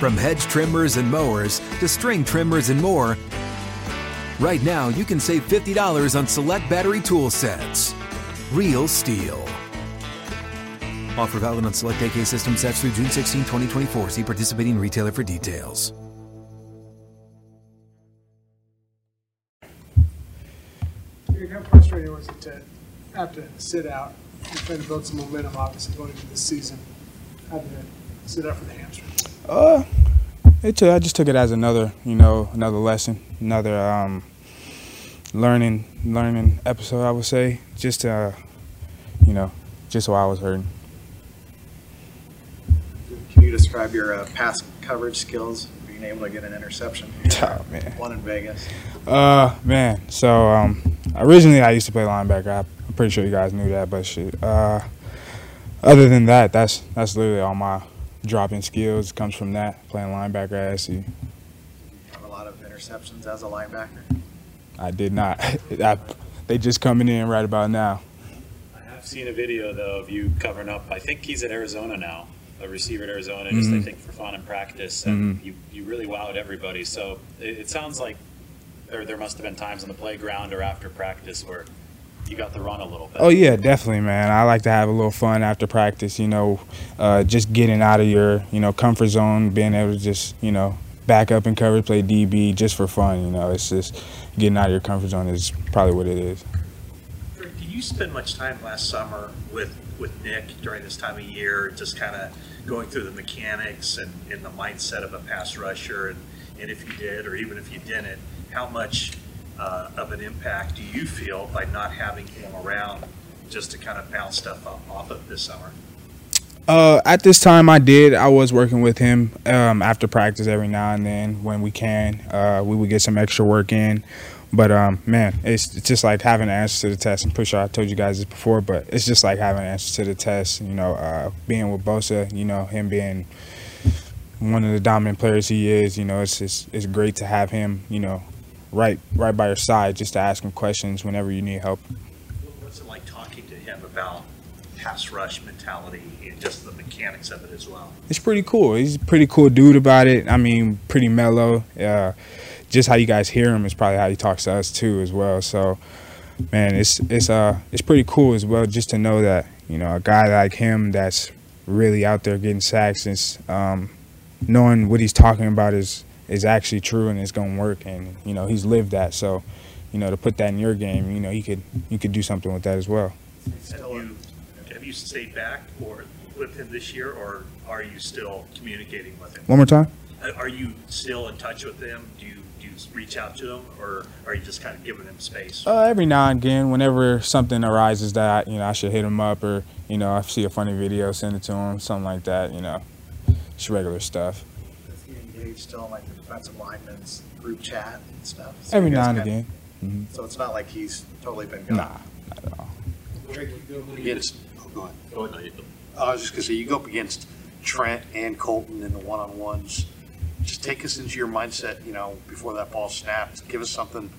From hedge trimmers and mowers to string trimmers and more, right now you can save $50 on select battery tool sets. Real STIHL. Offer valid on select AK system sets through June 16, 2024. See participating retailer for details. How frustrating was it to have to sit out and try to build some momentum, obviously, going into this season? Having to sit out for the hamstring? Uh, it took, I just took it as another, you know, another lesson, another um, learning, learning episode. I would say, just to, uh, you know, just while I was hurting. Can you describe your uh, pass coverage skills? Being able to get an interception. Oh, man. One in Vegas. Uh, man. So um, originally I used to play linebacker. I'm pretty sure you guys knew that, but shit. Uh, other than that, that's that's literally all my dropping skills comes from that playing linebacker at SC. You have a lot of interceptions as a linebacker. I did not. I, they just coming in right about now. I have seen a video though of you covering up. I think he's at Arizona now, a receiver at Arizona, just I mm-hmm. think for fun and practice. And mm-hmm. you, you really wowed everybody. So it, it sounds like there there must have been times on the playground or after practice where you got to run a little bit. Oh yeah, definitely, man. I like to have a little fun after practice. You know, uh, just getting out of your you know comfort zone, being able to just you know back up and cover, play DB just for fun. You know, it's just getting out of your comfort zone is probably what it is. Did you spend much time last summer with, with Nick during this time of year, just kind of going through the mechanics and, and the mindset of a pass rusher? And, and if you did, or even if you didn't, how much uh, of an impact do you feel by not having him around just to kind of bounce stuff up, off of this summer? Uh, at this time, I did. I was working with him um, after practice every now and then when we can. Uh, we would get some extra work in. But um, man, it's, it's just like having answers to the test. I'm pretty sure I told you guys this before, but it's just like having answers to the test. You know, uh, being with Bosa, you know, him being one of the dominant players he is. You know, it's just, it's great to have him. You know, right right by your side, just to ask him questions whenever you need help. What's it like talking to him about pass rush mentality and just the mechanics of it as well? It's pretty cool. He's a pretty cool dude about it. I mean, pretty mellow. Uh, just how you guys hear him is probably how he talks to us too, as well. So, man, it's it's uh it's pretty cool as well, just to know that you know a guy like him that's really out there getting sacks and um, knowing what he's talking about is is actually true and it's gonna work, and you know he's lived that. So, you know, to put that in your game, you know, you could you could do something with that as well. Have you, have you stayed back or with him this year, or are you still communicating with him? One more time. Uh, Are you still in touch with him? Do you, do you reach out to him, or are you just kind of giving him space? Uh, every now and again, whenever something arises that you know I should hit him up, or you know I see a funny video, send it to him, something like that. You know, just regular stuff. Is he still in like the defensive lineman's group chat and stuff? So Every now and kinda- again. So it's not like he's totally been gone. Nah, not at all. against, oh, go ahead. Go ahead. I was just gonna say, you go up against Trent and Colton in the one-on-ones. Just take us into your mindset, you know, before that ball snapped. Give us something.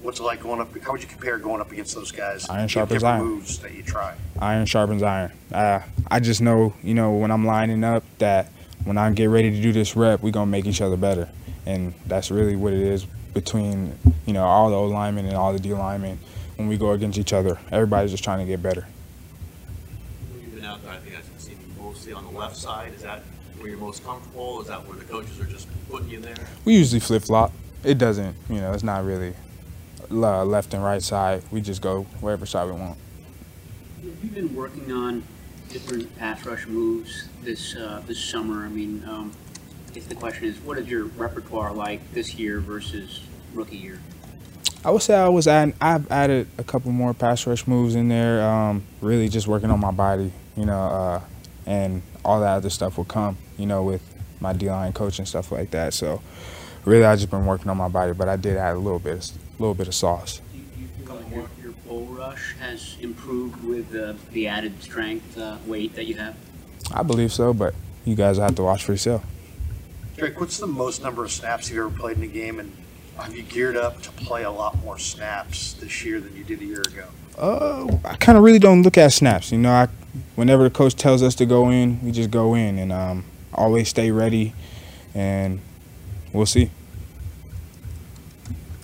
What's it like going up? How would you compare going up against those guys? Iron sharpens iron. Moves that you try. Iron sharpens iron. Uh, I just know, you know, when I'm lining up, that when I get ready to do this rep, we're gonna make each other better, and that's really what it is between, you know, all the O linemen and all the D linemen. When we go against each other, everybody's just trying to get better. You've been out there, I think I've seen you mostly on the left side. Is that where you're most comfortable? Is that where the coaches are just putting you there? We usually flip flop. It doesn't, you know, it's not really left and right side. We just go wherever side we want. Have you been working on different pass rush moves this uh, this summer? I mean, um, I guess the question is, what is your repertoire like this year versus rookie year? I would say I was add, I've added a couple more pass rush moves in there. Um, really just working on my body, you know, uh, and all that other stuff will come, you know, with my D line coach and stuff like that. So really, I've just been working on my body, but I did add a little bit, a little bit of sauce. Your, your bull rush has improved with uh, the added strength, uh, weight that you have? I believe so, but you guys have to watch for yourself. Drake, what's the most number of snaps you've ever played in a game, and have you geared up to play a lot more snaps this year than you did a year ago? Uh, I kind of really don't look at snaps. You know, I, whenever the coach tells us to go in, we just go in and um, always stay ready, and we'll see.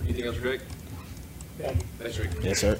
Anything else, Drake? Thanks, Drake. Yes, sir.